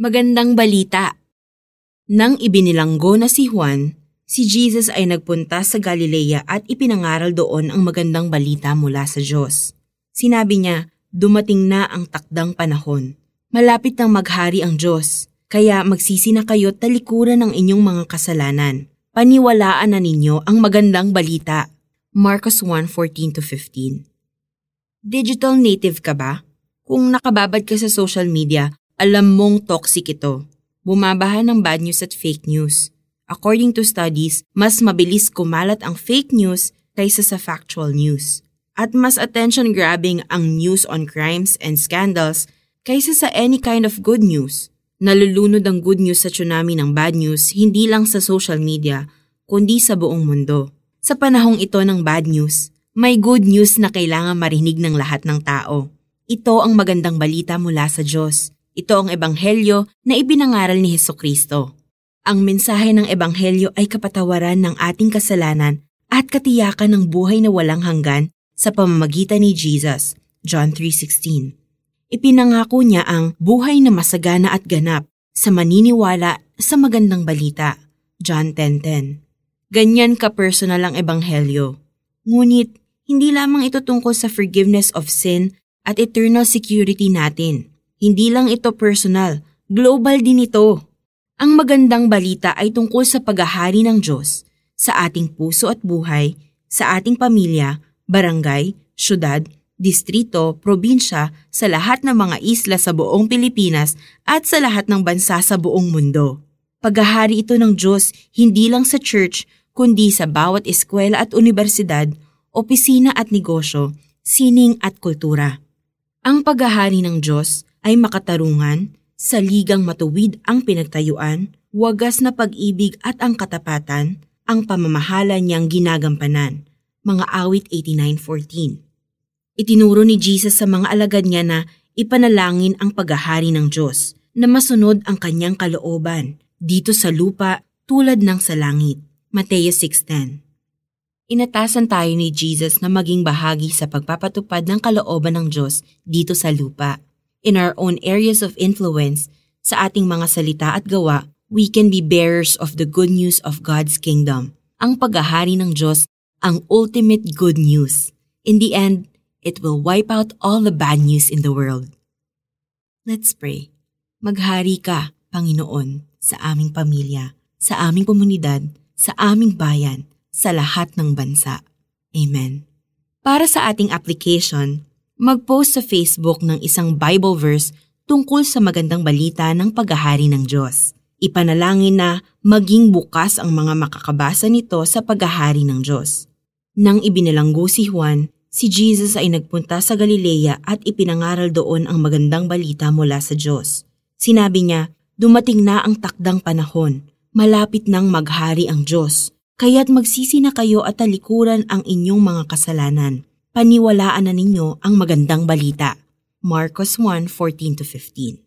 Magandang balita! Nang ibinilanggo na si Juan, si Jesus ay nagpunta sa Galilea at ipinangaral doon ang magandang balita mula sa Diyos. Sinabi niya, dumating na ang takdang panahon. Malapit nang maghari ang Diyos, kaya magsisi na kayo talikuran ng inyong mga kasalanan. Paniwalaan na ninyo ang magandang balita. Marcos 1:14-15 Digital native ka ba? Kung nakababad ka sa social media, alam mong toxic ito. Bumabahan ng bad news at fake news. According to studies, mas mabilis kumalat ang fake news kaysa sa factual news. At mas attention-grabbing ang news on crimes and scandals kaysa sa any kind of good news. Nalulunod ang good news sa tsunami ng bad news hindi lang sa social media, kundi sa buong mundo. Sa panahong ito ng bad news, may good news na kailangan marinig ng lahat ng tao. Ito ang magandang balita mula sa Diyos. Ito ang ebanghelyo na ibinangaral ni Heso Kristo. Ang mensahe ng ebanghelyo ay kapatawaran ng ating kasalanan at katiyakan ng buhay na walang hanggan sa pamamagitan ni Jesus. John 3.16 Ipinangako niya ang buhay na masagana at ganap sa maniniwala sa magandang balita. John 10.10 Ganyan ka-personal ang ebanghelyo. Ngunit hindi lamang ito tungkol sa forgiveness of sin at eternal security natin. Hindi lang ito personal, global din ito. Ang magandang balita ay tungkol sa paghahari ng Diyos sa ating puso at buhay, sa ating pamilya, barangay, syudad, distrito, probinsya, sa lahat ng mga isla sa buong Pilipinas at sa lahat ng bansa sa buong mundo. Paghahari ito ng Diyos hindi lang sa church kundi sa bawat eskwela at universidad opisina at negosyo, sining at kultura. Ang paghahari ng Diyos ay makatarungan, saligang matuwid ang pinagtayuan, wagas na pag-ibig at ang katapatan, ang pamamahala niyang ginagampanan. Mga awit 89.14 Itinuro ni Jesus sa mga alagad niya na ipanalangin ang paghahari ng Diyos na masunod ang kanyang kalooban dito sa lupa tulad ng sa langit. Mateo 6.10 Inatasan tayo ni Jesus na maging bahagi sa pagpapatupad ng kalooban ng Diyos dito sa lupa. In our own areas of influence, sa ating mga salita at gawa, we can be bearers of the good news of God's kingdom. Ang paghahari ng Diyos, ang ultimate good news. In the end, it will wipe out all the bad news in the world. Let's pray. Maghari ka, Panginoon, sa aming pamilya, sa aming komunidad, sa aming bayan, sa lahat ng bansa. Amen. Para sa ating application, mag-post sa Facebook ng isang Bible verse tungkol sa magandang balita ng paghahari ng Diyos. Ipanalangin na maging bukas ang mga makakabasa nito sa paghahari ng Diyos. Nang ibinalanggo si Juan, si Jesus ay nagpunta sa Galilea at ipinangaral doon ang magandang balita mula sa Diyos. Sinabi niya, dumating na ang takdang panahon, malapit nang maghari ang Diyos Kaya't magsisi na kayo at talikuran ang inyong mga kasalanan. Paniwalaan na ninyo ang magandang balita. Marcos 1:14-15